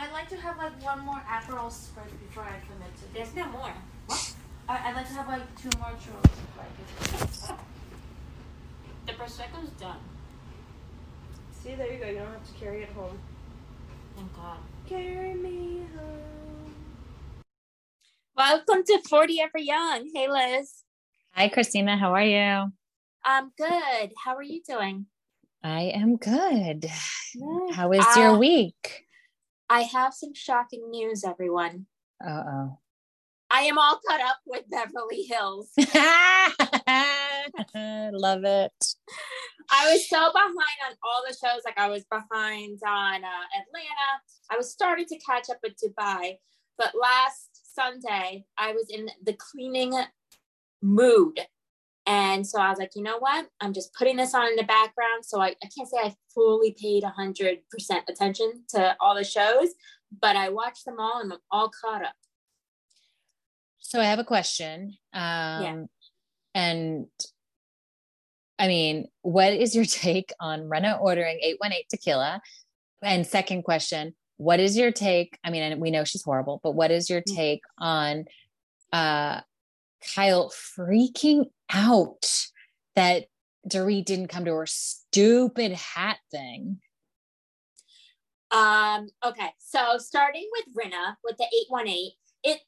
I'd like to have like one more Aperol spritz before I commit to this. There's no more. What? I, I'd like to have like two more churros. Like, The prosecco's done. See, there you go. You don't have to carry it home. Thank God. Carry me home. Welcome to 40 Ever Young. Hey, Liz. Hi, Christina. How are you? I'm good. How are you doing? I am good. Good. How is your Uh, week? I have some shocking news, everyone. Uh oh. I am all caught up with Beverly Hills. Love it. I was so behind on all the shows. Like I was behind on uh, Atlanta. I was starting to catch up with Dubai, but last Sunday I was in the cleaning mood, and so I was like, you know what? I'm just putting this on in the background. So I, I can't say I fully paid hundred percent attention to all the shows, but I watched them all and I'm all caught up. So I have a question. Um, And I mean, what is your take on Rinna ordering 818 tequila? And second question, what is your take? I mean, and we know she's horrible, but what is your Mm. take on uh, Kyle freaking out that Dorit didn't come to her stupid hat thing? Um, okay, so starting with Rinna with the 818, it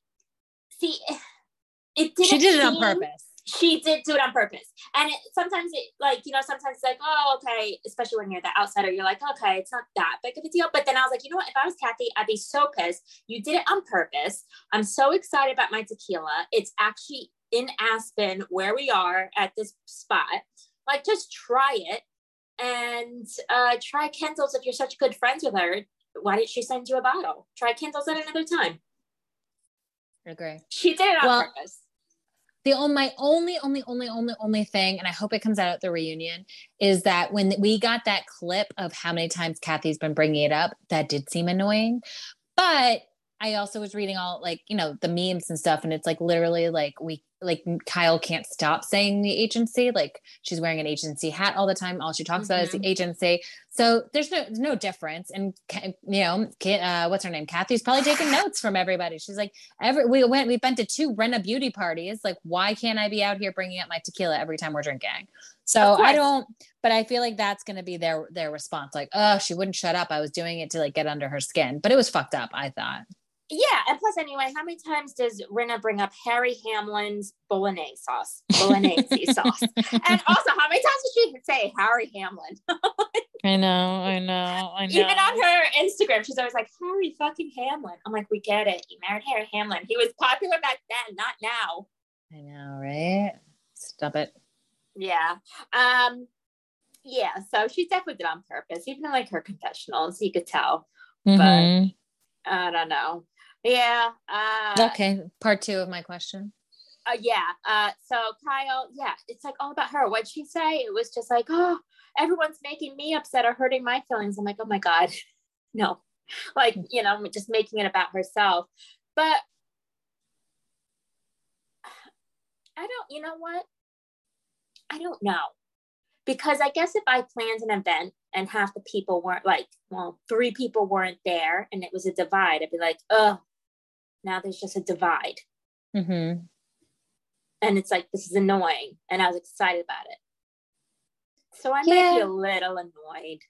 see it didn't She did it on seem- purpose. She did do it on purpose. And it, sometimes it like, you know, sometimes it's like, oh, okay, especially when you're the outsider, you're like, okay, it's not that big of a deal. But then I was like, you know what? If I was Kathy, I'd be so pissed. You did it on purpose. I'm so excited about my tequila. It's actually in Aspen where we are at this spot. Like, just try it and uh, try Kendall's if you're such good friends with her. Why didn't she send you a bottle? Try Kendall's at another time. I agree. She did it on Well, purpose. The only my only only only only only thing and i hope it comes out at the reunion is that when we got that clip of how many times kathy's been bringing it up that did seem annoying. But i also was reading all like you know the memes and stuff and it's like literally like we like kyle can't stop saying the agency like she's wearing an agency hat all the time all she talks about is the agency. So there's no no difference. And you know uh, what's her name? Kathy's probably taking notes from everybody. She's like every we went we've been to two Rinna beauty parties. Like why can't i be out here bringing up my tequila every time we're drinking? So i don't but i feel like that's going to be their their response. Like oh she wouldn't shut up. I was doing it to like get under her skin. But it was fucked up i thought Yeah, and plus, anyway, how many times does Rinna bring up Harry Hamlin's bolognese sauce? Bolognese sauce. And also, how many times does she say Harry Hamlin? i know i know i know. Even on her Instagram, she's always like, Harry fucking Hamlin. I'm like, we get it. You married Harry Hamlin. He was popular back then, not now. i know right stop it Yeah. Um, yeah, so she definitely did on purpose. Even in like her confessionals, you could tell. Mhm. I don't know. Yeah. Uh, okay part two of my question uh, yeah. Uh, so Kyle, yeah, it's like all about her. What'd she say? It was just like, oh, everyone's making me upset or hurting my feelings. I'm like, oh my God, no. Like, you know, just making it about herself. But I don't, you know what? I don't know. Because I guess if I planned an event and half the people weren't like, well, three people weren't there and it was a divide, I'd be like, oh, now there's just a divide mm-hmm. and it's like this is annoying and i was excited about it so i might be a little annoyed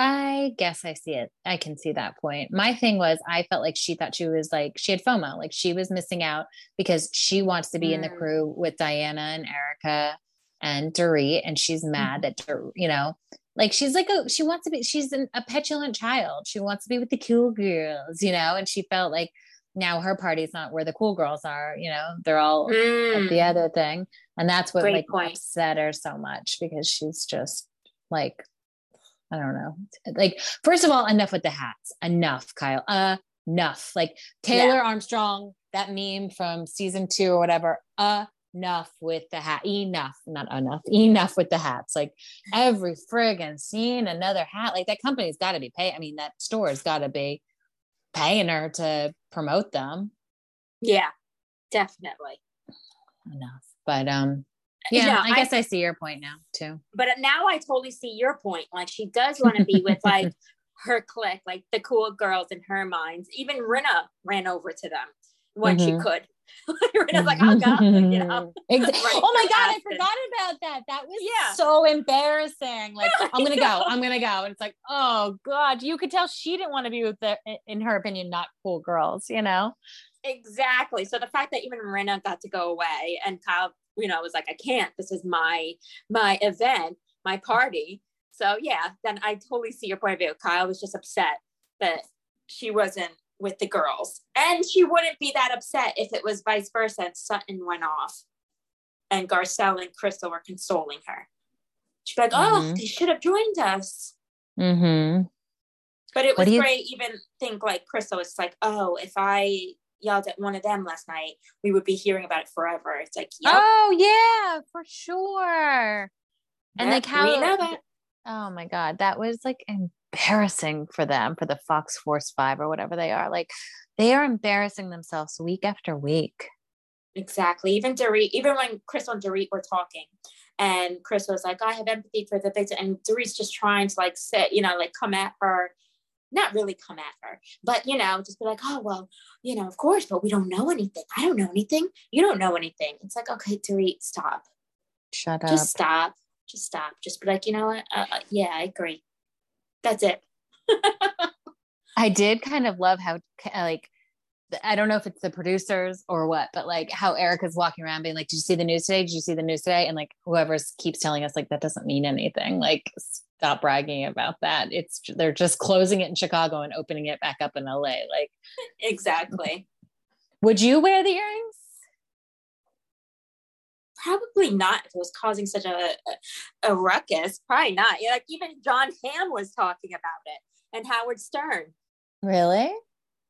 I guess I see it. I can see that point. My thing was, I felt like she thought she was like, she had FOMO, like she was missing out because she wants to be in the Mm. crew with Diana and Erika and Dorit, and she's mad that, you know, like she's like a, she wants to be, she's an, a petulant child. She wants to be with the cool girls, you know, and she felt like now her party's not where the cool girls are, you know, they're all at Mm. the other thing. And that's what Great like point. upset her so much because she's just like, I don't know. Like, first of all, enough with the hats. Enough, Kyle. Uh, enough. Like Taylor Armstrong, that meme from season two or whatever. Enough with the hat. Enough, not enough. Enough with the hats. Like every friggin' scene, another hat. Like that company's got to be paying. I mean, that store's got to be paying her to promote them. yeah definitely Enough. But um, yeah, No, I guess I, see your point now too. but now i totally see your point like she does want to be with like her clique, like the cool girls in her minds. Even Rinna ran over to them when Mhm. she could. Rinna's like, I'll go, you know. Exa- Right oh my god, I forgot about that. That was Yeah. so embarrassing. Like, I'm gonna go. I'm gonna go. And it's like, oh god, you could tell she didn't want to be with the, in her opinion, not cool girls, you know? Exactly. So the fact that even Rinna got to go away and Kyle, you know, was like, I can't. This is my my event, my party. So yeah, then I totally see your point of view. Kyle was just upset that she wasn't with the girls. And she wouldn't be that upset if it was vice versa and Sutton went off and Garcelle and Crystal were consoling her. She'd be like, oh, Mhm. they should have joined us. Mm-hmm. But it was you- great. Even think like Crystal was like, oh, if I yelled at one of them last night, we would be hearing about it forever. It's like, yep, Oh yeah, for sure. And yep, like how we know that. oh my god, that was like embarrassing for them, for the Fox Force Five or whatever they are. Like they are embarrassing themselves week after week. Exactly. Even Dorit, even when Chris and Dorit were talking, and Chris was like, I have empathy for the victim, and Dorit's just trying to like sit, you know, like come at her. Not really come at her, but you know, just be like, oh well, you know, of course, but we don't know anything. I don't know anything. You don't know anything. It's like, okay, Dorit, stop. Shut up. Just stop. Just stop. Just be like, you know what? Uh, uh, yeah, I agree. That's it. I did kind of love how like I don't know if it's the producers or what, but like how Erika's walking around being like, "Did you see the news today? Did you see the news today?" And like whoever's keeps telling us like that doesn't mean anything. Like stop bragging about that. It's they're just closing it in Chicago and opening it back up in LA. Like, Exactly. would you wear the earrings? Probably not if it was causing such a, a, ruckus. Probably not. Yeah, like even Jon Hamm was talking about it and Howard Stern. Really?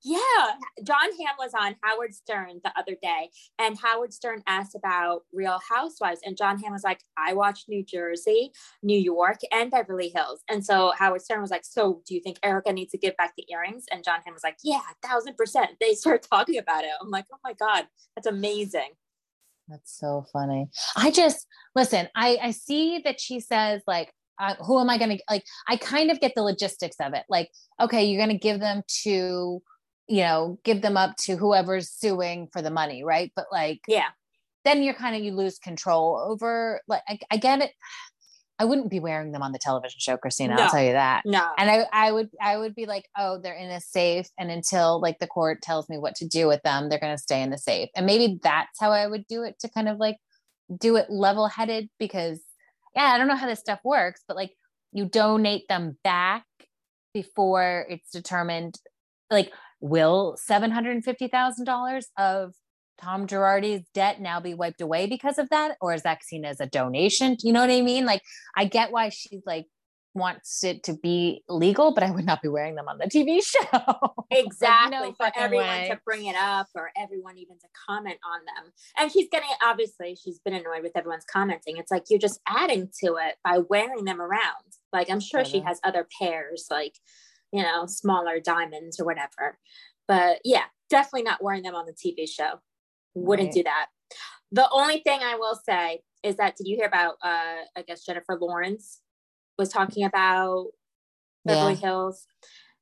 Yeah, Jon Hamm was on Howard Stern the other day, and Howard Stern asked about Real Housewives, and Jon Hamm was like, "I watch New Jersey, New York, and Beverly Hills." And so Howard Stern was like, "So do you think Erika needs to give back the earrings?" And Jon Hamm was like, "Yeah, a thousand percent." They start talking about it. I'm like, "Oh my god, that's amazing." That's so funny. I just listen. I I see that she says like, uh, "Who am I going to like?" I kind of get the logistics of it. Like, okay, you're going to give them to, you know, give them up to whoever's suing for the money, right? But like, Yeah, then you're kind of you lose control over. Like, I, I get it. I wouldn't be wearing them on the television show, Christina. No. I'll tell you that. no, And I, I would, I would be like, oh, they're in a safe, and until like the court tells me what to do with them, they're going to stay in the safe. And maybe that's how I would do it to kind of like do it level-headed because, yeah, I don't know how this stuff works, but like you donate them back before it's determined. Like, will seven hundred and fifty thousand dollars of Tom Girardi's debt now be wiped away because of that, or is that seen as a donation? You know what I mean? Like, I get why she's like wants it to be legal, but I would not be wearing them on the TV show. Like, exactly no for everyone way. to bring it up or everyone even to comment on them and she's getting obviously she's been annoyed with everyone's commenting it's like you're just adding to it by wearing them around like i'm sure she has other pairs like you know smaller diamonds or whatever but yeah definitely not wearing them on the tv show wouldn't Right. do that the only thing i will say is that did you hear about uh i guess jennifer lawrence was talking about Beverly Yeah. Hills.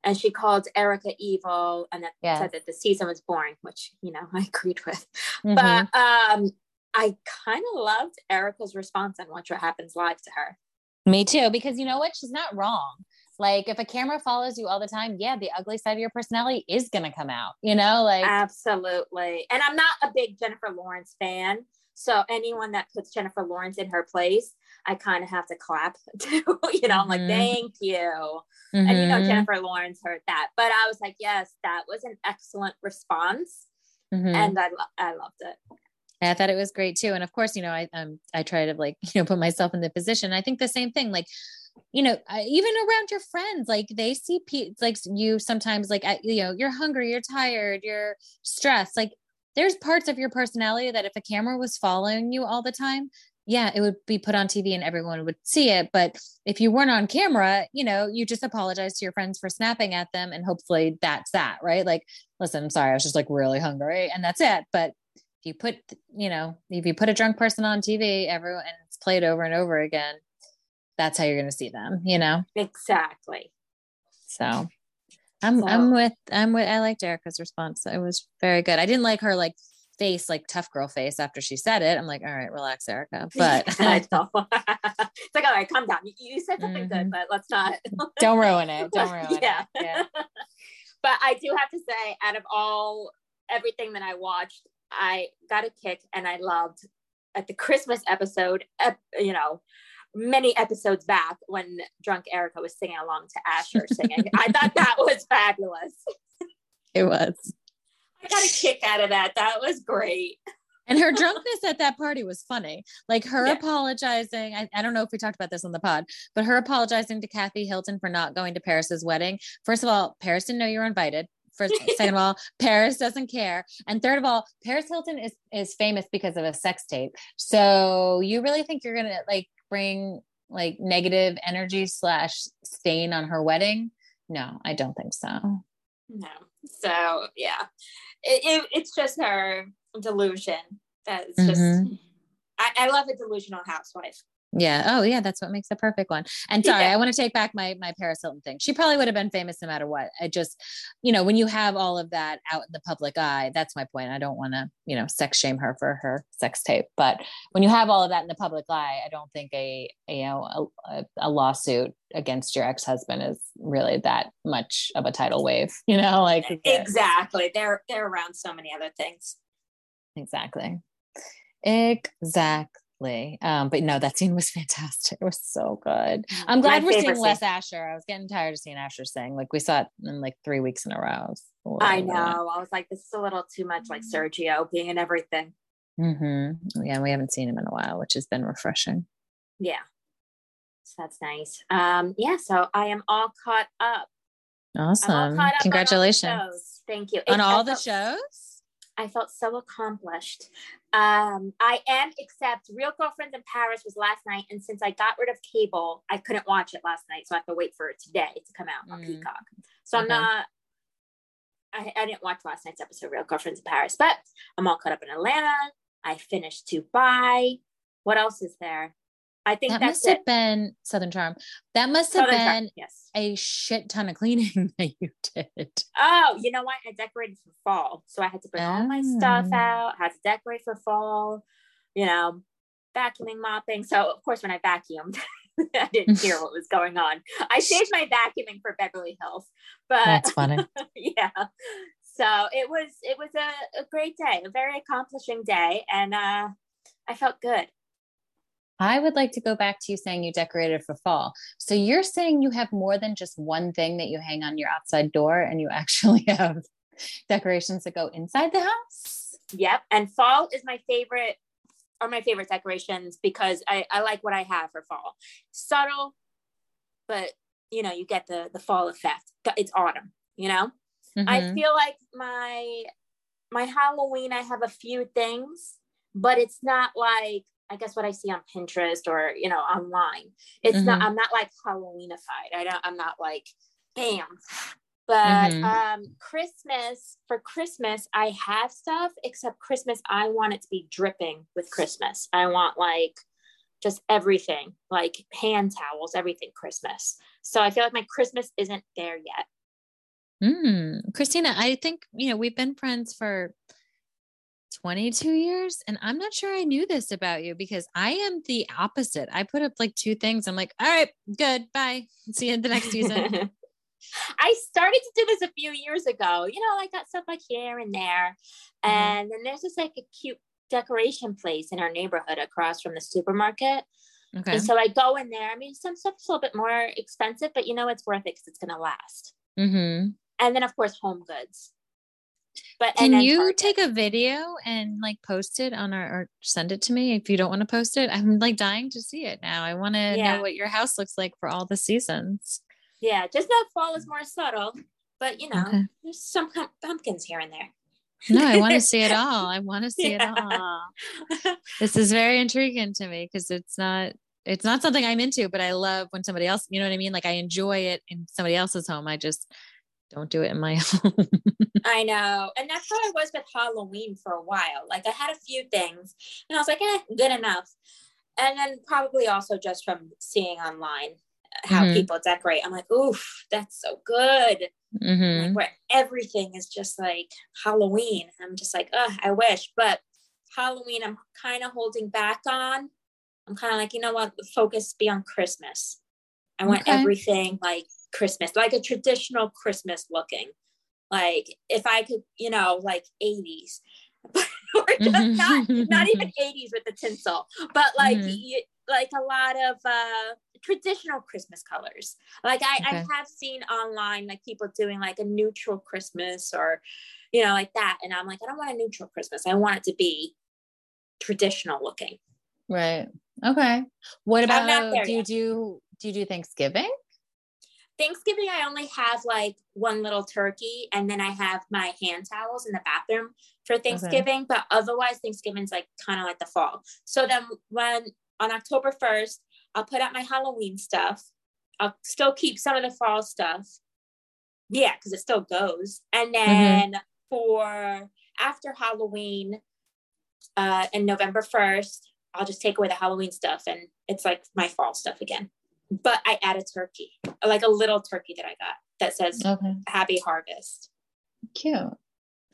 And she called Erika evil and that Yes. said that the season was boring, which, you know, I agreed with. Mhm. But um, I kind of loved Erika's response on Watch What Happens Live to her. Me too, because you know what? She's not wrong. Like if a camera follows you all the time, yeah, the ugly side of your personality is gonna come out. You know, like Absolutely. And I'm not a big Jennifer Lawrence fan. So anyone that puts Jennifer Lawrence in her place, I kind of have to clap too. you know, I'm like, Mhm. thank you. And you know, Mhm, Jennifer Lawrence heard that. But I was like, yes, that was an excellent response. mhm. And I, lo- I loved it. I thought it was great too. And of course, you know, I um I try to like, you know, put myself in the position. I think the same thing, like, you know, even around your friends, like they see pe- like you sometimes like I, you know, you're hungry, you're tired, you're stressed. Like there's parts of your personality that if a camera was following you all the time, yeah, it would be put on TV and everyone would see it. But if you weren't on camera, you know, you just apologize to your friends for snapping at them and hopefully that's that, right? Like, listen, I'm sorry, I was just like really hungry and that's it. But if you put, you know, if you put a drunk person on TV, everyone and it's played over and over again, that's how you're going to see them, you know? Exactly. So I'm So- I'm with I'm with I liked Erika's response. It was very good. I didn't like her like face, like tough girl face after she said it. I'm like, all right, relax, Erica. But it's like, all right, calm down. You, you said something good, Mhm. but let's not. don't ruin it. Don't ruin Yeah. it. Yeah. but I do have to say, out of all everything that I watched, I got a kick and I loved at the Christmas episode, you know, many episodes back when drunk Erika was singing along to Asher singing. I thought that was fabulous. It was. I got a kick out of that. That was great. And her drunkenness at that party was funny. Like her Yeah. apologizing. I, I don't know if we talked about this on the pod, but her apologizing to Kathy Hilton for not going to Paris's wedding. First of all, Paris didn't know you were invited. First, second of all, Paris doesn't care. And third of all, Paris Hilton is is famous because of a sex tape. So you really think you're gonna like bring like negative energy slash stain on her wedding? No, I don't think so. No. So yeah, it, it, it's just her delusion. That's just. Mhm. I, I love a delusional housewife. Yeah. Oh, yeah. That's what makes the perfect one. And sorry, Yeah. I want to take back my my Paris Hilton thing. She probably would have been famous no matter what. I just, you know, when you have all of that out in the public eye, that's my point. I don't want to, you know, sex shame her for her sex tape. But when you have all of that in the public eye, I don't think a, a you know a, a lawsuit against your ex husband is really that much of a tidal wave. You know, like? Exactly. They're they're around so many other things. Exactly. Exactly. Um, but no, that scene was fantastic. It was so good. I'm glad My we're seeing less scene. Asher. I was getting tired of seeing Asher sing. Like we saw it in like three weeks in a row. It was a little I know. I was like, this is a little too much like Sergio being in everything. Mhm. Yeah, we haven't seen him in a while, which has been refreshing. Yeah. So that's nice. Um, yeah, so I am all caught up. I'm all Awesome. caught up on all Congratulations. Thank you. On It- I all the shows? I felt so accomplished. Um, I am, except Real Girlfriends in Paris was last night, and since I got rid of cable, I couldn't watch it last night, so I have to wait for it today to come out on Mm. Peacock. So I'm not. I, I didn't watch last night's episode, Real Girlfriends in Paris, but I'm all caught up in Atlanta. I finished Dubai. What else is there? I think That that's must have been Southern Charm. That must have Southern Charm, been yes. a shit ton of cleaning that you did. Oh, you know what? I decorated for fall. So I had to bring all my stuff Oh. out, had to decorate for fall, you know, vacuuming, mopping. So, of course, when I vacuumed, I didn't hear what was going on. I saved my vacuuming for Beverly Hills, but That's funny. yeah. So it was it was a, a great day, a very accomplishing day, and uh, I felt good. I would like to go back to you saying you decorated for fall. So you're saying you have more than just one thing that you hang on your outside door and you actually have decorations that go inside the house? Yep. And fall is my favorite are my favorite decorations because I, I like what I have for fall. Subtle, but you know, you get the the fall effect. It's autumn, you know? I Mhm. feel like my my Halloween, I have a few things, but it's not like I guess what I see on Pinterest or you know online. It's not. Mhm. I'm not like Halloweenified. I don't. I'm not like bam. But Mhm. um, Christmas for Christmas, I have stuff. Except Christmas, I want it to be dripping with Christmas. I want like just everything, like hand towels, everything Christmas. So I feel like my Christmas isn't there yet. Mm. Christina, I think, you know, we've been friends for 22 years and I'm not sure I knew this about you because I am the opposite. I put up like two things. I'm like, all right, good. Bye. See you in the next season. I started to do this a few years ago. You know, I got stuff like here and there. Mhm. And then there's just like a cute decoration place in our neighborhood across from the supermarket. Okay. And so I go in there. I mean, some stuff's a little bit more expensive, but you know it's worth it because it's gonna last. Mm-hmm. And then of course home goods. But Can you take a video and like post it on our or send it to me if you don't want to post it? I'm like dying to see it now. I want to Yeah. know what your house looks like for all the seasons. Yeah, just know fall is more subtle, but you know, Okay. there's some pump- pumpkins here and there. No, I want to see it all. I want to see Yeah. it all. This is very intriguing to me because it's not it's not something I'm into, but I love when somebody else, you know what I mean? Like I enjoy it in somebody else's home. I just don't do it in my home. I know. And that's how I was with Halloween for a while. Like I had a few things and I was like, eh, good enough. And then probably also just from seeing online how Mhm. people decorate. I'm like, oof, that's so good. Mhm. Like where everything is just like Halloween. I'm just like, ugh, I wish. But Halloween, I'm kind of holding back on. I'm kind of like, you know what? Focus be on Christmas. I want Okay. everything like Christmas, like a traditional Christmas looking. Like if I could, you know, like 80s. or just not, not even 80s with the tinsel, but like Mhm. y- like a lot of uh traditional Christmas colors. Like I, I have seen online like people doing like a neutral Christmas or you know like that, and I'm like I don't want a neutral Christmas. I want it to be traditional looking. Right. Okay. What about do you yet. do do you do Thanksgiving? Thanksgiving, I only have like one little turkey, and then I have my hand towels in the bathroom for Thanksgiving. But otherwise, Thanksgiving's like kind of like the fall. So then, when on October 1st, I'll put out my Halloween stuff. I'll still keep some of the fall stuff. Yeah, because it still goes. And then for after Halloween, uh, and November 1st, I'll just take away the Halloween stuff and it's like my fall stuff again. But I add a turkey, like a little turkey that I got that says Okay. Happy Harvest. Cute.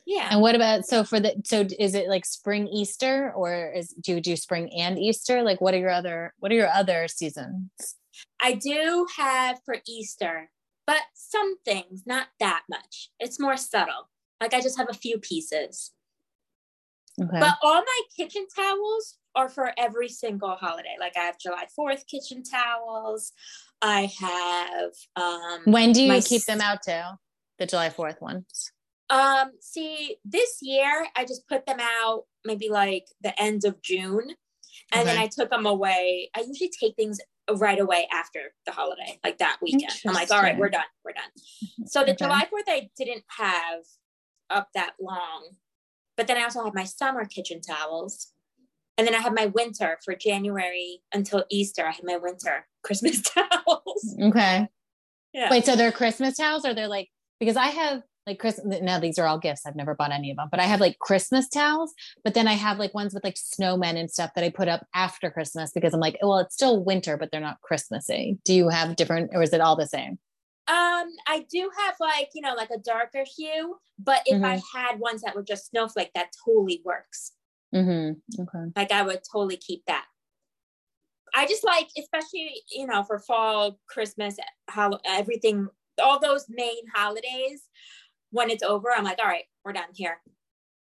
Yeah. And what about so for the so is it like spring Easter or is do you do spring and Easter? Like what are your other what are your other seasons? I do have for Easter, but some things, not that much. It's more subtle. Like I just have a few pieces. Okay. But all my kitchen towels are for every single holiday. Like I have July 4th kitchen towels. I have um when do you keep them out to? The July 4th ones. Um, see, this year I just put them out maybe like the end of June. And then I took them away. I usually take things right away after the holiday, like that weekend. I'm like, all right, we're done. We're done. So the Okay. July 4th I didn't have up that long. But then I also have my summer kitchen towels. And then I have my winter for January until Easter. I have my winter Christmas towels. Okay. Yeah. Wait, so they're Christmas towels or they're like because I have like Christmas, now these are all gifts. I've never bought any of them, but I have like Christmas towels, but then I have like ones with like snowmen and stuff that I put up after Christmas because I'm like, well, it's still winter, but they're not Christmassy. Do you have different or is it all the same? Um, I do have like, you know, like a darker hue, but if I had ones that were just snowflake, that totally works. Mm-hmm. Okay. Like I would totally keep that. I just like, especially, you know, for fall, Christmas, how everything, all those main holidays, when it's over, I'm like, all right, we're done here.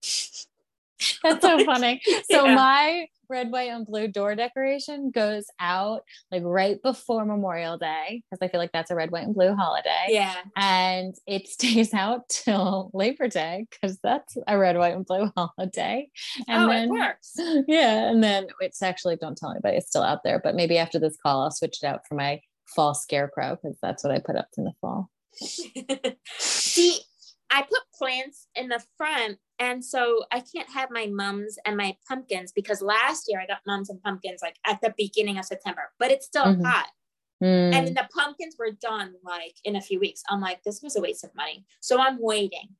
That's so funny. So Yeah. my red, white, and blue door decoration goes out like right before Memorial Day because I feel like that's a red, white, and blue holiday. Yeah. And it stays out till Labor Day because that's a red, white, and blue holiday. And oh, then it works. yeah, and then it's actually don't tell anybody it's still out there, but maybe after this call I'll switch it out for my fall scarecrow because that's what I put up in the fall. See, I put plants in the front, and so I can't have my mums and my pumpkins because last year I got mums and pumpkins like at the beginning of September, but it's still Mhm. hot. Mm, And then the pumpkins were done like in a few weeks. I'm like, this was a waste of money. So I'm waiting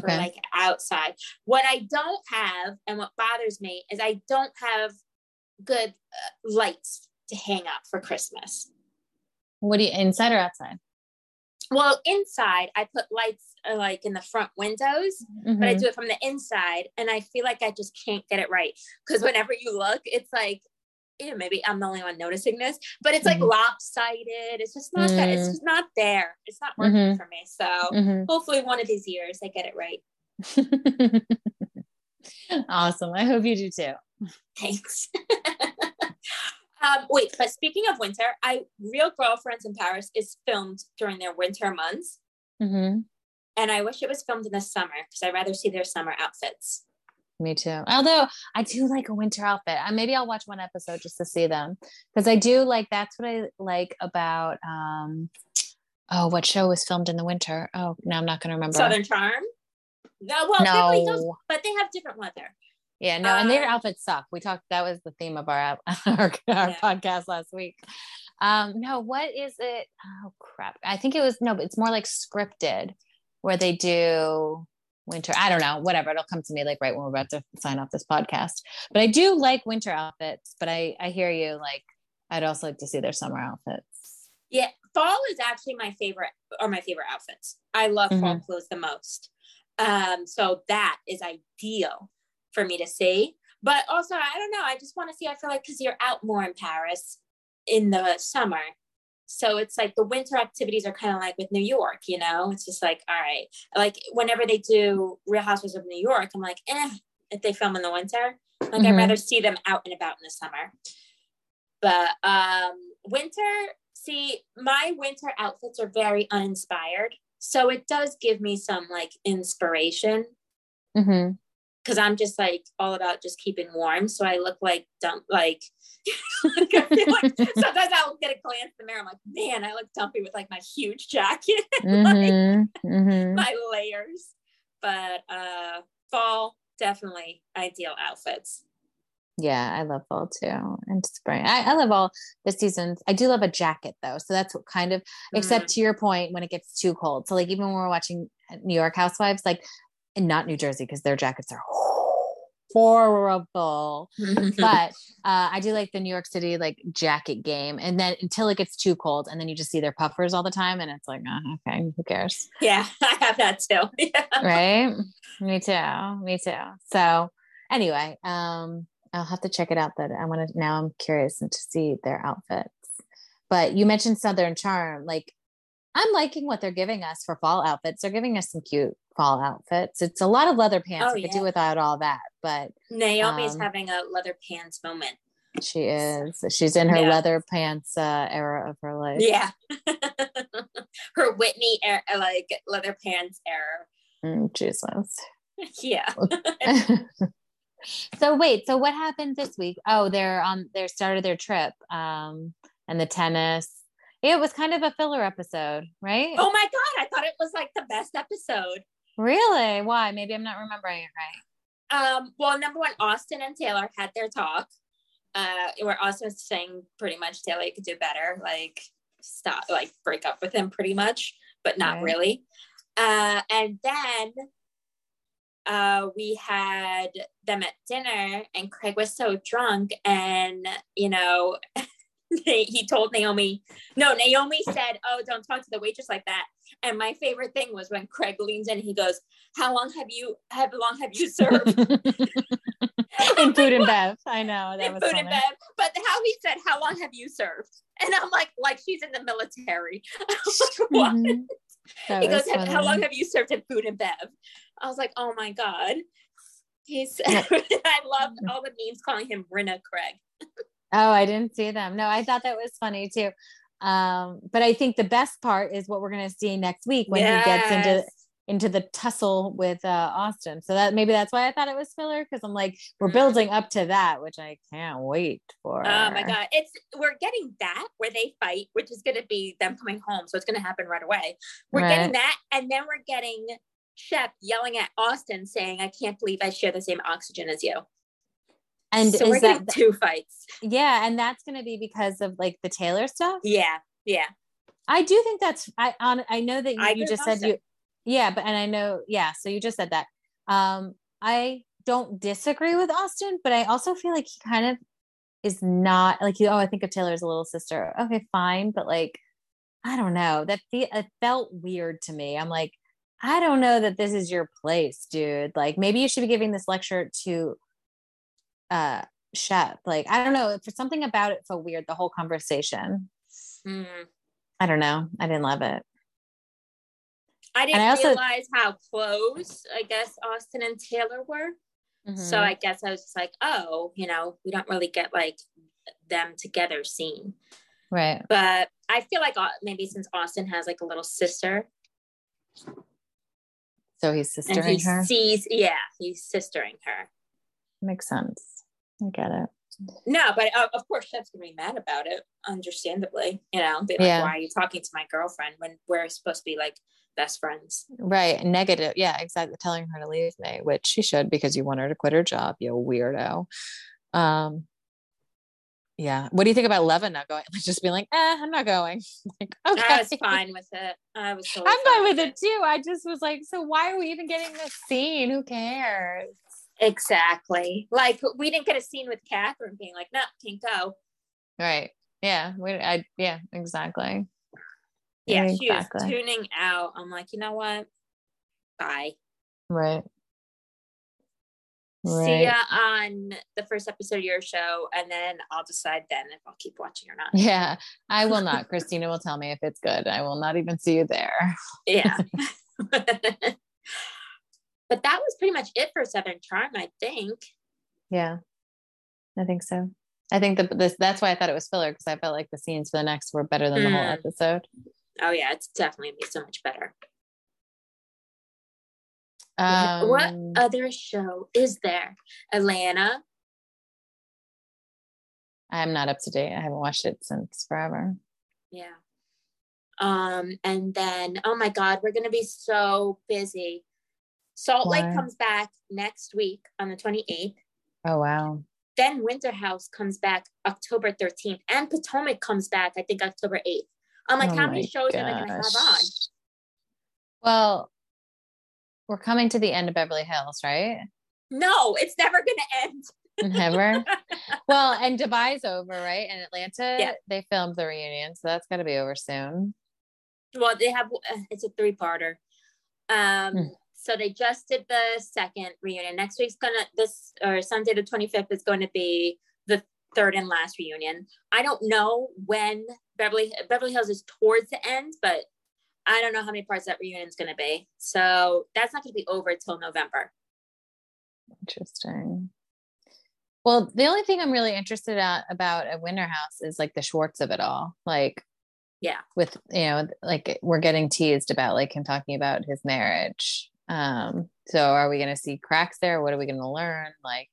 for like outside. What I don't have, and what bothers me, is I don't have good uh, lights to hang up for Christmas. what do you inside or outside? Well, inside I put lights uh, like in the front windows, but I Mhm. do it from the inside, and I feel like I just can't get it right because whenever you look, it's like. You know, maybe I'm the only one noticing this, but it's like Mhm. lopsided. It's just not that. It's Mm. just not there. It's not working Mhm. for me. So Mhm. hopefully, one of these years I get it right. awesome. I hope you do too. Thanks. um, wait, but speaking of winter, I Real Girlfriends in Paris is filmed during their winter months, Mhm. and I wish it was filmed in the summer because I'd rather see their summer outfits. Me too. Although I do like a winter outfit. Uh, maybe I'll watch one episode just to see them because I do like that's what I like about um oh what show was filmed in the winter? Oh no, I'm not gonna remember. Southern Charm. No, well, no. but they have different weather. Yeah, no, and their Um, outfits suck. We talked that was the theme of our our, our Yeah. podcast last week. Um, no, what is it? Oh crap. I think it was no, but it's more like scripted where they do winter. I don't know, whatever. It'll come to me like right when we're about to sign off this podcast. But I do like winter outfits, but I I hear you like I'd also like to see their summer outfits. Yeah, fall is actually my favorite or my favorite outfits. I love fall Mhm. clothes the most. Um, so that is ideal for me to see. But also, I don't know. I just want to see. I feel like because you're out more in Paris in the summer, so it's like the winter activities are kind of like with New York. You know, it's just like all right. Like whenever they do Real Housewives of New York, I'm like, eh. If they film in the winter, like Mhm. I'd rather see them out and about in the summer. But um winter, see, my winter outfits are very uninspired. So it does give me some like inspiration hmm because I'm just like all about just keeping warm. So I look like dump like, like sometimes I'll get a glance in the mirror. I'm like, man, I look dumpy with like my huge jacket, hmm hmm my layers. But uh fall, definitely ideal outfits. Yeah, I love fall too, and spring. I, I love all the seasons. I do love a jacket though, so that's what kind of. Except to your point, when it gets too cold. So like even when we're watching New York Housewives, like, and not New Jersey because their jackets are horrible. But uh, I do like the New York City like jacket game, and then until it gets too cold, and then you just see their puffers all the time, and it's like, oh, okay, who cares? yeah, I have that too. Yeah. right me too me too so anyway um i'll have to check it out That i want to now i'm curious and to see their outfits but you mentioned southern charm like i'm liking what they're giving us for fall outfits they're giving us some cute fall outfits it's a lot of leather pants Oh, i could yeah. do without all that but Naomi's Um, having a leather pants moment. she is she's in her Yeah. leather pants uh, era of her life Yeah. Her Whitney era, like leather pants era. Mm, jesus Yeah. so wait, so what happened this week? Oh, they're on they started their trip. Um and the tennis. It was kind of a filler episode, right? oh my God. I thought it was like the best episode. Really? Why? Maybe I'm not remembering it right. Um, well, number one, Austin and Taylor had their talk. Uh, where Austin was saying pretty much Taylor could do better, like stop, like break up with him pretty much, but not Right. really. Uh, and then uh, we had them at dinner, and Craig was so drunk, and you know, he told Naomi, no, Naomi said, "Oh, don't talk to the waitress like that." And my favorite thing was when Craig leans in, he goes, "How long have you? How long have you served?" in food and bev. I know that in was food funny. and bev. But how he said, "How long have you served?" And I'm like, like she's in the military. Like, what? Mhm. That He goes, "Have- "How long have you served in food and bev?" I was like, "Oh my god." He's. I love all the memes calling him Rinna Craig. Oh, I didn't see them. No, I thought that was funny too. Um, but I think the best part is what we're gonna see next week when he gets into into the tussle with uh Austin. So that maybe that's why I thought it was filler because I'm like, we're Mhm. building up to that, which I can't wait for. Oh my god, it's we're getting that where they fight, which is going to be them coming home, so it's going to happen right away. We're Right. getting that, and then we're getting Shep yelling at Austin, saying, "I can't believe I share the same oxygen as you." And so we're is that two fights. yeah, and that's gonna be because of like the Taylor stuff. Yeah, yeah. I do think that's I on I know that you, you just said you yeah, but and I know yeah, so you just said that. Um I don't disagree with Austin, but I also feel like he kind of is not like you. oh, I think of Taylor as a little sister. Okay, fine, but like I don't know. That fe- it felt weird to me. I'm like I don't know that this is your place, dude. Like maybe you should be giving this lecture to uh Shep. Like I don't know, for something about it felt weird the whole conversation. Mm. I don't know. I didn't love it. I didn't I also- realize how close I guess Austin and Taylor were. So Mhm. I guess I was just like, oh, you know, we don't really get like them together scene. right. But I feel like uh, maybe since Austin has like a little sister, So he's and sistering he her. sees, yeah, he's sistering her. Makes sense. I get it. No, but uh, of course, Shep's gonna be mad about it, understandably. You know, be like, Yeah. why are you talking to my girlfriend when we're supposed to be like best friends? Right. Negative. Yeah, exactly. Telling her to leave me, which she should because you want her to quit her job, you weirdo. Um yeah. What do you think about Levin not going? Like just being like, eh, I'm not going. like, okay. I was fine with it. I was totally I'm fine with it too. I just was like, so why are we even getting this scene? Who cares? Exactly. Like we didn't get a scene with Kathryn being like, no, can't go. Right. Yeah. We, I, yeah, exactly. Yeah, she was Exactly. tuning out. I'm like, you know what? Bye. Right. See ya on the first episode of your show, and then I'll decide then if I'll keep watching or not. Yeah, I will not. Christina will tell me if it's good. I will not even see you there. Yeah. but that was pretty much it for Southern Charm, I think. Yeah, I think so. I think that this that's why I thought it was filler because I felt like the scenes for the next were better than the whole Mm. episode. Oh yeah, it's definitely be so much better. Um, what other show is there? Atlanta. I'm not up to date. I haven't watched it since forever. Yeah. Um, and then oh my god, we're gonna be so busy. Salt? Lake comes back next week on the 28th. Oh wow. Then Winter House comes back October 13th, and Potomac comes back, I think October 8th. I'm like, Oh how many shows am I gonna have on? Well, we're coming to the end of Beverly Hills, right? No, it's never gonna end. Never. well, and Dubai's over, right? And Atlanta, Yeah. they filmed the reunion, so that's got to be over soon. well, they have uh, it's a three-parter. Um, Hmm. So they just did the second reunion. Next week's gonna this or Sunday the 25th is going to be the third and last reunion. I don't know when Beverly Beverly Hills is towards the end, but I don't know how many parts that reunion is going to be. So that's not going to be over till November. Interesting. Well, the only thing I'm really interested at about a Winter House is like the Schwartz of it all. Like, Yeah. with you know, like we're getting teased about like him talking about his marriage. Um, so are we going to see cracks there? What are we going to learn? Like,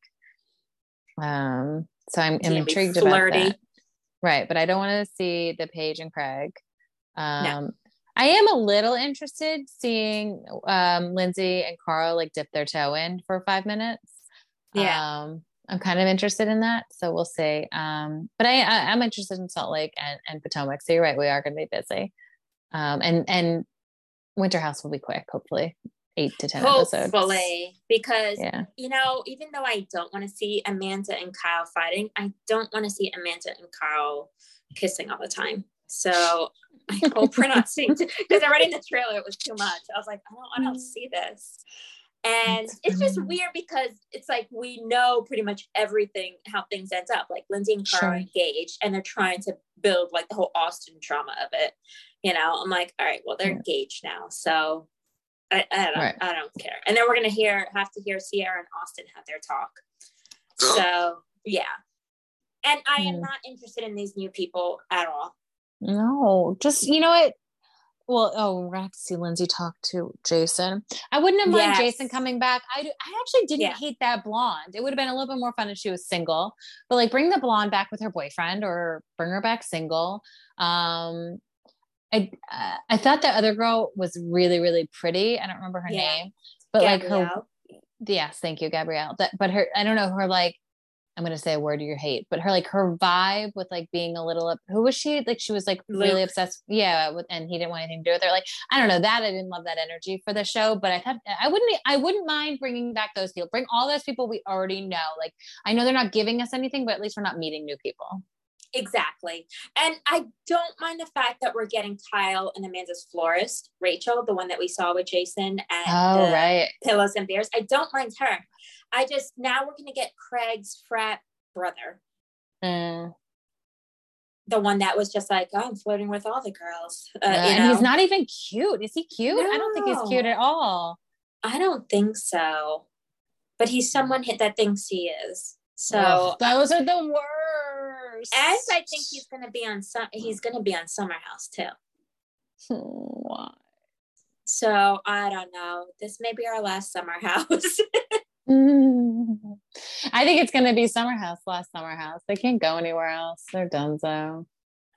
um, so I'm, I'm intrigued about that. Right, but I don't want to see the Paige and Craig. Um, I am a little interested seeing um, Lindsay and Carl like dip their toe in for five minutes. Yeah. Um, I'm kind of interested in that, so we'll see. Um, but I, I I'm interested in Salt Lake and, and Potomac. So you're right, we are going to be busy. Um, and and Winter House will be quick, hopefully, eight to ten episodes. Hopefully, because Yeah, you know, even though I don't want to see Amanda and Kyle fighting, I don't want to see Amanda and Kyle kissing all the time. So I hope we're not seeing because already in the trailer it was too much. I was like, I don't, I don't see this. And it's just weird because it's like we know pretty much everything how things end up. Like Lindsay and Carl Sure. are engaged and they're trying to build like the whole Austin trauma of it. You know, I'm like, all right, well, they're Yeah. engaged now. So I, I don't Right. I don't care. And then we're gonna hear have to hear Ciara and Austin have their talk. So yeah. And I am not interested in these new people at all. no, just you know what. Well, oh, we're gonna have to see Lindsay talk to Jason. I wouldn't have mind Yes. Jason coming back. I, do- I actually didn't Yeah. hate that blonde. It would have been a little bit more fun if she was single. But like, bring the blonde back with her boyfriend, or bring her back single. Um, I uh, I thought that other girl was really really pretty. I don't remember her Yeah. name, but like her yes, thank you, Gabrielle. That, but her, I don't know, her like, I'm gonna say a word you hate, but her like her vibe with like being a little, up- who was she? Like she was like really obsessed, yeah, with, and he didn't want anything to do with her. Like I don't know that I didn't love that energy for the show, but I thought I wouldn't, I wouldn't mind bringing back those people. Bring all those people we already know. Like I know they're not giving us anything, but at least we're not meeting new people. Exactly. And I don't mind the fact that we're getting Kyle and Amanda's florist, Rachel, the one that we saw with Jason and Oh right, Pillows and Bears. I don't mind her. I just now we're gonna get Craig's frat brother, Mm. the one that was just like, oh, I'm flirting with all the girls. Uh, you and he's not even cute. Is he cute? I don't think he's cute at all. I don't think so. But he's someone hit that thinks he is. So Ugh, those are the worst. And I think he's gonna be on some he's gonna be on Summer House too. Why? So I don't know. This may be our last summer house. I think it's going to be Summer House, last Summer House. They can't go anywhere else. They're done so.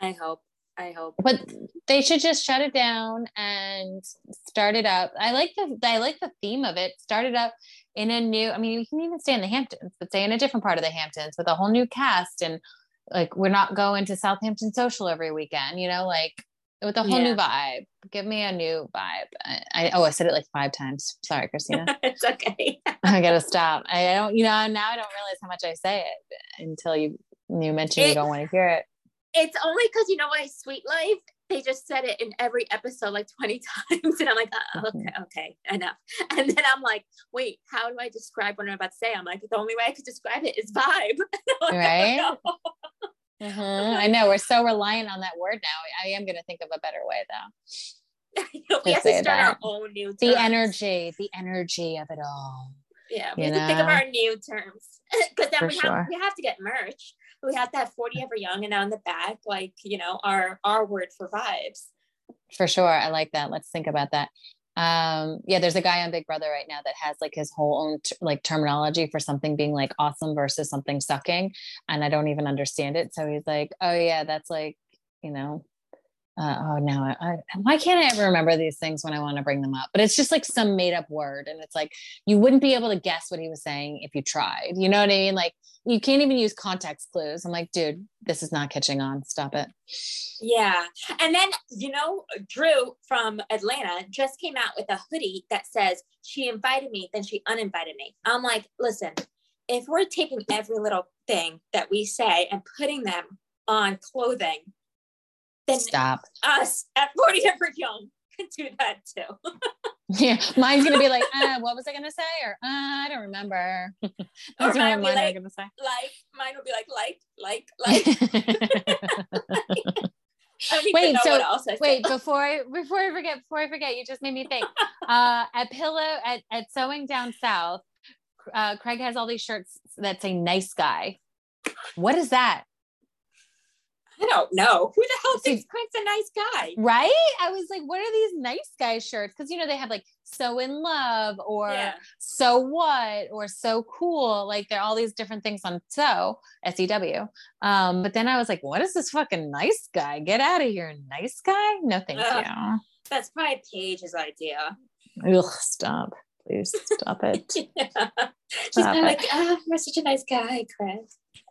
I hope. I hope. But they should just shut it down and start it up. I like the I like the theme of it. Start it up in a new. I mean, you can even stay in the Hamptons, but stay in a different part of the Hamptons with a whole new cast and like we're not going to Southampton Social every weekend. You know, like with a whole new vibe. Give me a new vibe. I, I oh I said it like five times. Sorry, Christina. it's okay. I gotta stop. I don't, you know, now I don't realize how much I say it until you you mention you don't want to hear it. It's only because you know my Sweet Life they just said it in every episode like 20 times. And I'm like, Mm-hmm. okay, okay, enough. And then I'm like, wait, how do I describe what I'm about to say? I'm like, the only way I could describe it is vibe. I Right? don't know. Mhm. I know we're so reliant on that word now. I am going to think of a better way though. we have to start our own new terms. The energy, the energy of it all. Yeah, we you have to think of our new terms because then For we have sure. we have to get merch. We have that have 40 ever young and on the back, like you know, our our word for vibes. For sure. I like that. Let's think about that. Um, yeah, there's a guy on Big Brother right now that has like his whole own t- like terminology for something being like awesome versus something sucking. And I don't even understand it. So he's like, oh, yeah, that's like, you know, uh, oh, no, I, I, why can't I ever remember these things when I want to bring them up? But it's just like some made up word. And it's like, you wouldn't be able to guess what he was saying if you tried. You know what I mean? Like, you can't even use context clues. I'm like, dude, this is not catching on. Stop it. Yeah, and then you know, Drew from Atlanta just came out with a hoodie that says she invited me, then she uninvited me. I'm like, listen, if we're taking every little thing that we say and putting them on clothing, then Stop. us at 40 ever young can do that too. Yeah, mine's gonna be like, uh, what was I gonna say? Or uh, I don't remember. That's mine what mine like- gonna say. Like mine will be like, like, like, like. I don't even Wait, so- Wait, before I before I forget, before I forget, you just made me think. Uh, at Pillow at at Sewing Down South, uh, Craig has all these shirts that say "nice guy." What is that? I don't know. Who the hell thinks Craig's a nice guy? Right? I was like, what are these nice guy shirts? Because you know they have like "so in love" or Yeah. so what or so cool like there are all these different things on so s-e-w um but then i was like what is this fucking nice guy get out of here nice guy no thank Ugh. That's probably Paige's idea. you ugh stop please stop it yeah. She's Stop kinda it. like, ah, you're such a nice guy, Craig.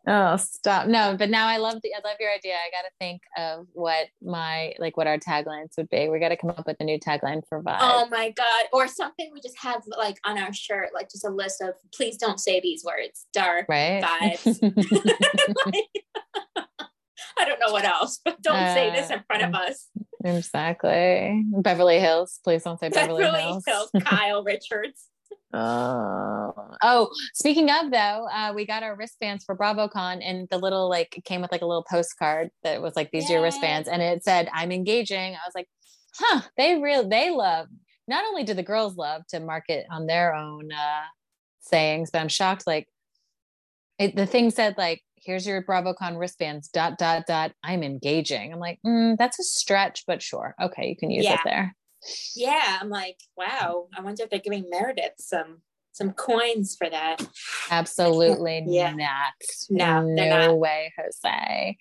Oh stop no but now i love the i love your idea i gotta think of what my like what our taglines would be we gotta come up with a new tagline for vibe Oh my god. Or something we just have like on our shirt, like just a list of please don't say these words. Dark. right vibes. I don't know what else, but don't say this in front of Uh, us. exactly beverly hills please don't say beverly, Beverly hills, Hills, Kyle Richards. Oh, oh, speaking of though, uh, we got our wristbands for BravoCon and the little like came with like a little postcard that was like these are your wristbands and it said I'm engaging. I was like, huh, they real they love not only do the girls love to market on their own uh sayings, but I'm shocked like it, the thing said like here's your BravoCon wristbands dot dot dot I'm engaging. I'm like, mm, that's a stretch, but sure. Okay, you can use Yeah. it there. Yeah, I'm like, wow. I wonder if they're giving Meredith some some coins for that. Absolutely Yeah. not. No, no not. way, Jose.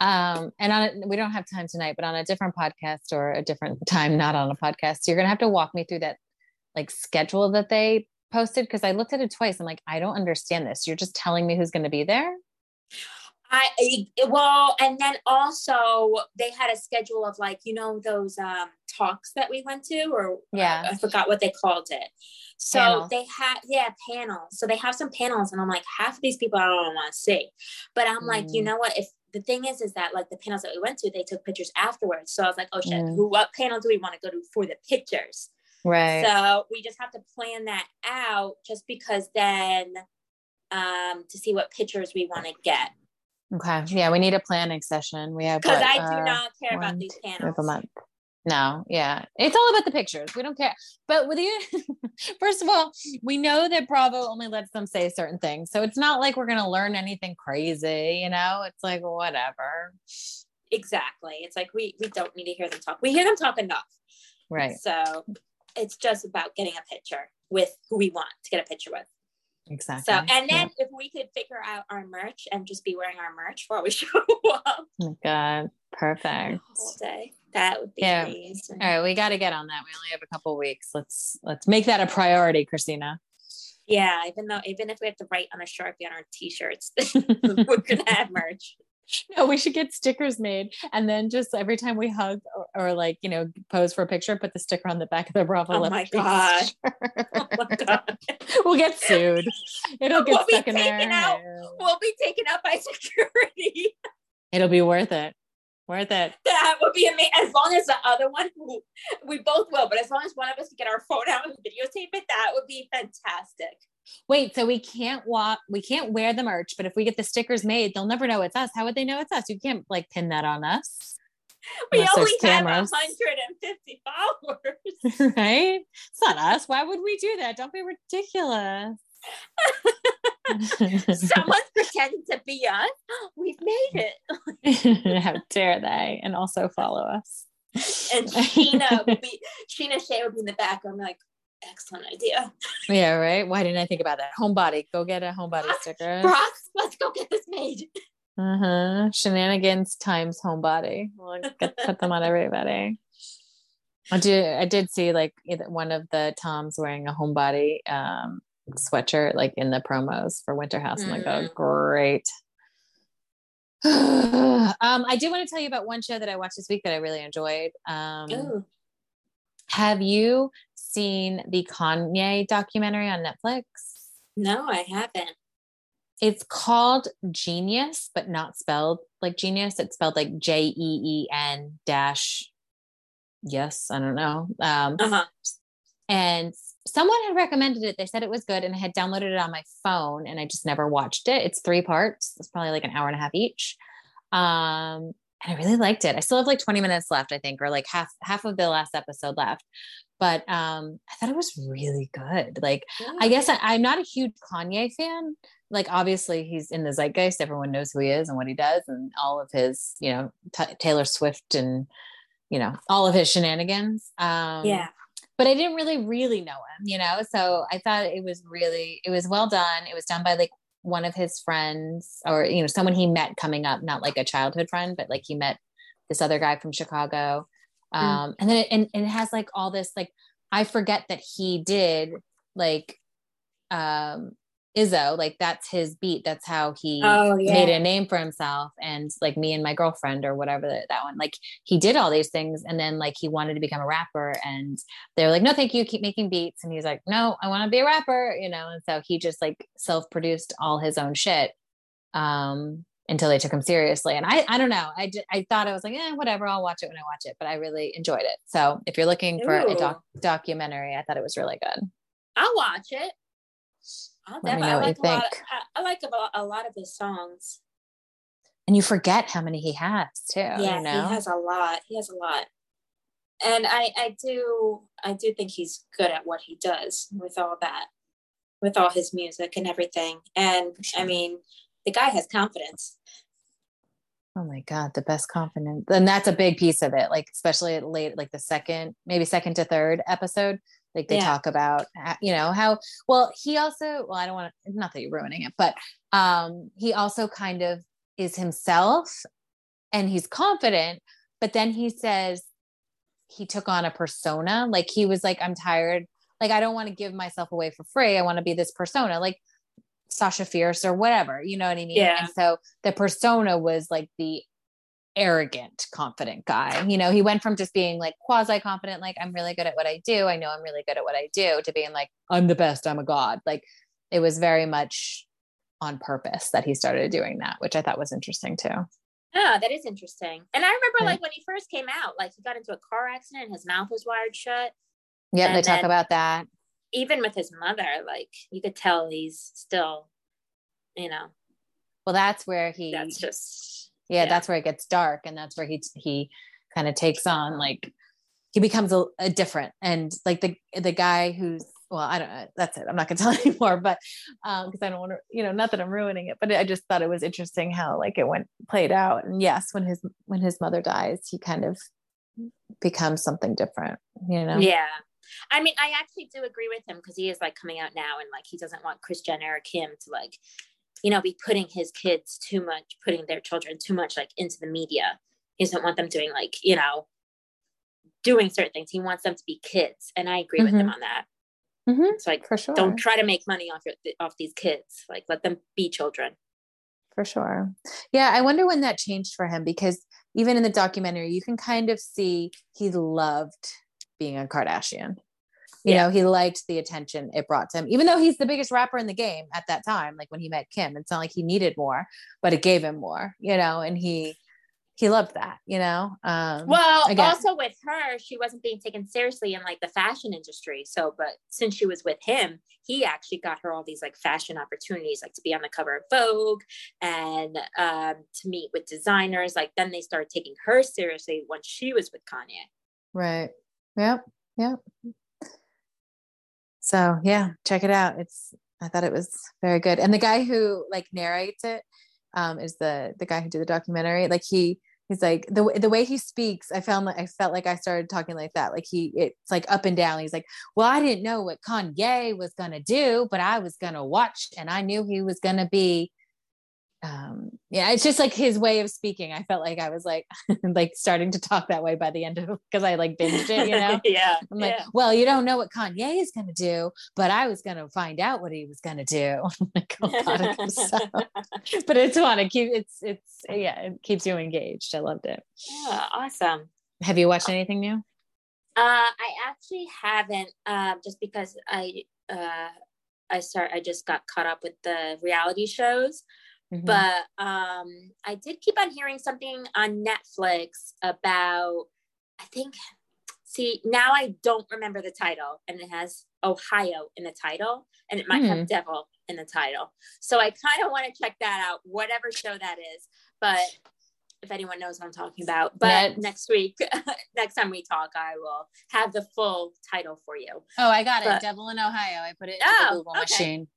Um, and on a, we don't have time tonight, but on a different podcast or a different time, not on a podcast, you're gonna have to walk me through that like schedule that they posted because I looked at it twice. I'm like, I don't understand this. You're just telling me who's gonna be there. I I- well, and then also they had a schedule of like you know those um talks that we went to, or Yeah. I forgot what they called it. So Panels. they had yeah panels. So they have some panels, and I'm like half of these people I don't want to see, but I'm like you Mm. know what if. The thing is, is that like the panels that we went to, they took pictures afterwards. So I was like, oh shit, Mm. who, what panel do we want to go to for the pictures? Right. So we just have to plan that out just because then um to see what pictures we want to get. okay. Yeah, we need a planning session. We have Because I do uh, not care one, about these we have panels. a month. No, yeah. It's all about the pictures. We don't care. But with you, first of all, we know that Bravo only lets them say certain things. So it's not like we're going to learn anything crazy, you know? It's like, whatever. Exactly. It's like we we don't need to hear them talk. We hear them talk enough. Right. So it's just about getting a picture with who we want to get a picture with. Exactly. So and Yeah. then if we could figure out our merch and just be wearing our merch while we show up Oh my God. Perfect. all day, that would be Yeah. amazing. All right, we got to get on that. We only have a couple weeks. Let's let's make that a priority, Christina. Yeah, even though even if we have to write on a sharpie on our t-shirts, we're gonna have merch. No, we should get stickers made, and then just every time we hug or, or like you know pose for a picture, put the sticker on the back of the Bravo. Oh my God. Oh my god. we'll get sued. It'll get We'll stuck in there. taken out. We'll be taken out by security. It'll be worth it. Worth it. That would be amazing. As long as the other one, we both will, but as long as one of us can get our phone out and videotape it, that would be fantastic. Wait, so we can't walk, we can't wear the merch, but if we get the stickers made, they'll never know it's us. How would they know it's us? You can't like pin that on us. We Unless only have cameras. 150 followers. right? It's not us. Why would we do that? Don't be ridiculous. Someone's pretending to be us. We've made it. How dare they? And also follow us. And Sheena would be Sheena Shea would be in the background, like, excellent idea. yeah, right. Why didn't I think about that? Homebody. Go get a homebody sticker. Brock, let's go get this made. Uh-huh. Shenanigans times homebody. We'll get, put them on everybody. I did I did see like one of the Toms wearing a homebody um sweatshirt like in the promos for Winter House. I'm like, oh Mhm. great. um, I do want to tell you about one show that I watched this week that I really enjoyed. Um, Ooh. have you seen the Kanye documentary on Netflix? No, I haven't. It's called Genius, but not spelled like genius. It's spelled like J E E N dash. Yes, I don't know. Um, Uh-huh. and someone had recommended it. They said it was good, and I had downloaded it on my phone, and I just never watched it. It's three parts. It's probably like an hour and a half each. Um, and I really liked it. I still have like 20 minutes left, I think, or like half half of the last episode left. But um, I thought it was really good. Like I guess I, I'm not a huge Kanye fan. Like, obviously, he's in the zeitgeist. Everyone knows who he is and what he does, and all of his, you know, t- Taylor Swift and, you know, all of his shenanigans. Um, Yeah. But I didn't really, really know him, you know? So I thought it was really, it was well done. It was done by like one of his friends or, you know, someone he met coming up, not like a childhood friend, but like he met this other guy from Chicago. Mm. Um, and then it, and, and it has like all this, like, I forget that he did like um Izzo, like that's his beat. That's how he Oh, yeah. made a name for himself. And like me and my girlfriend or whatever that, that one, like he did all these things. And then like he wanted to become a rapper and they were like, no, thank you. Keep making beats. And he's like, no, I want to be a rapper, you know? And so he just like self-produced all his own shit. Um, until they took him seriously. And I, I don't know. I, I thought I was like, eh, whatever. I'll watch it when I watch it. But I really enjoyed it. So if you're looking for a doc- documentary, I thought it was really good. I'll watch it. I'll Let me know I what like you a lot. Of, think. I, I like a, a lot of his songs. And you forget how many he has too. yeah, you know? he has a lot. He has a lot. And I, I do, I do think he's good at what he does with all that, with all his music and everything. And I mean, the guy has confidence. Oh my God, the best confidence. And that's a big piece of it. Like, especially late, like the second, maybe second to third episode, like they Yeah. talk about, uh, you know, how, well, he also, well, I don't want to, not that you're ruining it, but um, he also kind of is himself and he's confident, but then he says he took on a persona. Like he was like, I'm tired. Like, I don't want to give myself away for free. I want to be this persona. Like, Sasha Fierce or whatever, you know what I mean? Yeah. And so the persona was like the arrogant, confident guy. You know, he went from just being like quasi confident, like, I'm really good at what I do. I know I'm really good at what I do, to being like, I'm the best, I'm a god. Like it was very much on purpose that he started doing that, which I thought was interesting too. Ah, that is interesting. And I remember like when he first came out, like he got into a car accident and his mouth was wired shut. Yeah, they talk about that. Even with his mother, like you could tell he's still, you know, Well, that's where he that's just yeah, yeah. that's where it gets dark and that's where he he kind of takes on like he becomes a, a different and like the the guy who's well i don't know that's it i'm not gonna tell anymore but um because i don't want to you know not that i'm ruining it but i just thought it was interesting how like it went played out and yes when his when his mother dies he kind of becomes something different you know Yeah. I mean, I actually do agree with him because he is like coming out now and like he doesn't want Kris Jenner or Kim to like, you know, be putting his kids too much, putting their children too much like into the media. He doesn't want them doing like, you know, doing certain things. He wants them to be kids. And I agree with him on that. Mm-hmm. It's like, for sure don't try to make money off your off these kids. Like let them be children. for sure. Yeah, I wonder when that changed for him because even in the documentary, you can kind of see he loved being a Kardashian. You Yeah. know, he liked the attention it brought to him, even though he's the biggest rapper in the game at that time. Like when he met Kim, it's not like he needed more, but it gave him more, you know, and he he loved that, you know. Um, Well, again- also with her, she wasn't being taken seriously in like the fashion industry. So, but since she was with him, he actually got her all these like fashion opportunities, like to be on the cover of Vogue and um, to meet with designers. Like then they started taking her seriously when she was with Kanye. Right. Yep. Yep. So yeah, check it out. It's I thought it was very good. And the guy who like narrates it um is the the guy who did the documentary. Like he he's like the the way he speaks, I found like I felt like I started talking like that. Like he it's like up and down. He's like, "Well, I didn't know what Kanye was to do, but I was to watch and I knew he was to be um yeah it's just like his way of speaking i felt like i was like like starting to talk that way by the end of because i like binged it you know yeah. i'm like yeah. well you don't know what kanye is going to do but i was going to find out what he was going to do like, oh God, but it's fun it keeps it's it's yeah it keeps you engaged i loved it yeah, awesome. have you watched anything new Uh, I actually haven't, um, just because I, uh, I start, I just got caught up with the reality shows. Mhm. but um i did keep on hearing something on netflix about i think see now i don't remember the title and it has ohio in the title and it might Hmm. have devil in the title so i kind of want to check that out whatever show that is but if anyone knows what i'm talking about but next week next time we talk i will have the full title for you oh i got but- it devil in ohio i put it in Oh, the google okay. machine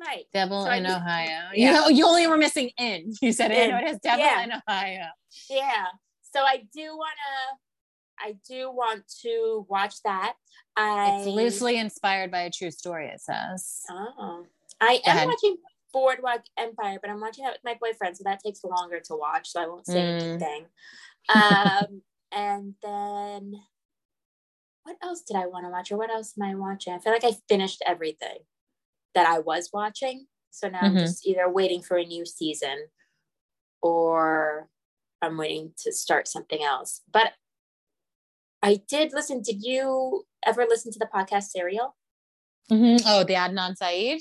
right devil So I in just- ohio. Yeah. you know you only were missing in you said it In. no, it has devil Yeah. in ohio. Yeah. So i do want to i do want to watch that. I it's loosely inspired by a true story it says. Oh. I Go am ahead. watching boardwalk empire but i'm watching that with my boyfriend so that takes longer to watch so i won't say Mm. anything um and then what else did i want to watch or what else am i watching? I feel like i finished everything that i was watching so now i'm Mhm. just either waiting for a new season or i'm waiting to start something else but i did listen did you ever listen to the podcast serial Mhm. oh the adnan syed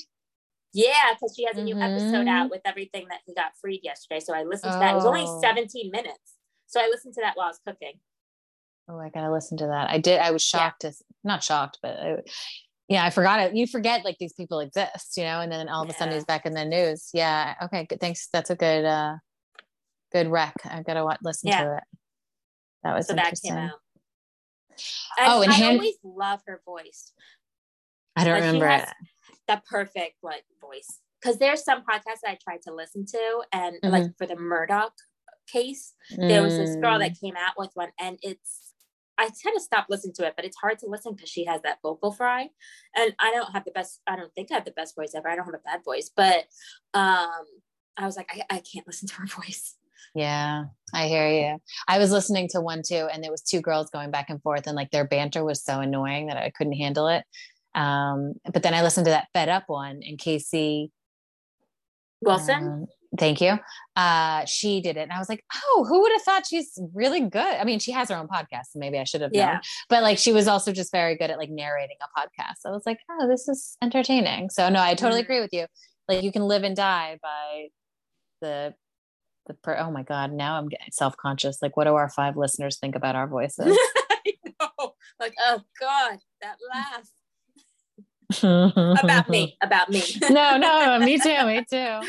yeah because she has a new episode Mhm. out with everything that he got freed yesterday so i listened to that it was only Oh. 17 minutes so i listened to that while i was cooking Oh, I gotta listen to that. I did. I was shocked to not shocked, but I, yeah, I forgot it. You forget like these people exist, you know, and then all of a sudden he's back in the news. Yeah. Okay. Good. Thanks. That's a good, uh, good rec. I gotta wa- listen Yeah. to it. That was so that interesting. came out Oh, and i always love her voice I don't Like, remember it. that perfect like voice because there's some podcasts that i tried to listen to and like for the murdaugh case there was this girl Mm. that came out with one and it's i kind of stopped listening to it but it's hard to listen because she has that vocal fry and i don't have the best i don't think i have the best voice ever i don't have a bad voice but um i was like i, I can't listen to her voice Yeah, I hear you. I was listening to one too, and there was two girls going back and forth, and like their banter was so annoying that I couldn't handle it. Um, but then I listened to that Fed Up one, and Casey wilson Um, thank you. Uh, she did it, and I was like, "Oh, who would have thought she's really good?" I mean, she has her own podcast, so maybe I should have known. yeah But like, she was also just very good at like narrating a podcast. I was like, "Oh, this is entertaining." So no, I totally Mhm. agree with you. Like, you can live and die by the the. Per- oh my god, now I'm getting self conscious. Like, what do our five listeners think about our voices? I know. like oh god that laugh about me about me no, no, me too, me too.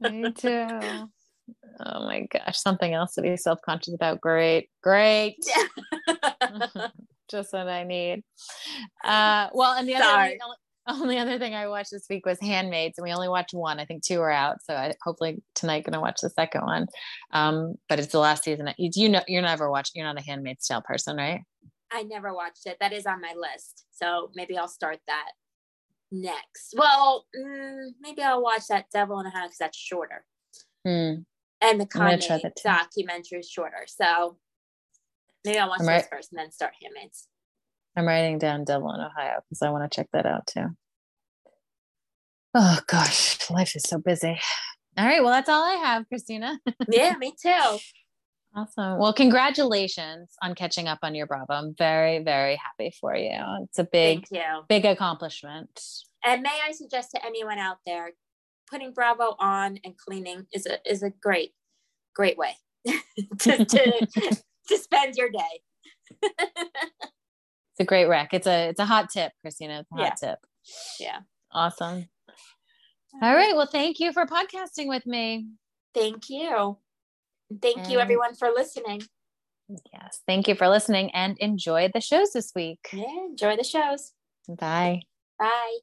Me too. Oh my gosh, something else to be self conscious about. Great, great. Just what I need. Uh, well, and the other Sorry. only, only other thing I watched this week was Handmaids, and we only watched one. I think two are out, so I hopefully tonight gonna watch the second one. Um, but it's the last season. You, you know, you're never watching. You're not a Handmaid's Tale person, right? I never watched it. That is on my list. So maybe I'll start that next. Well, mm, maybe I'll watch that Devil in a Hat because that's shorter. Hmm. And the I'm gonna try Kanye documentary is shorter. So maybe I'll watch I'm right. first and then start Handmaids. I'm writing down Devil in Ohio because I want to check that out too. Oh gosh, life is so busy. All right, well, that's all I have, Christina. yeah, me too. Awesome. Well, congratulations on catching up on your Bravo. I'm very, very happy for you. It's a big, big accomplishment. And may I suggest to anyone out there, putting Bravo on and cleaning is a is a great, great way. to, to, to spend your day. It's a great rec. It's a it's a hot tip, Christina. It's a hot tip. Yeah. Awesome. All right. Well, thank you for podcasting with me. Thank you. Thank you, mm. everyone, for listening. Yes. Thank you for listening and enjoy the shows this week. Yeah, enjoy the shows. Bye. Bye.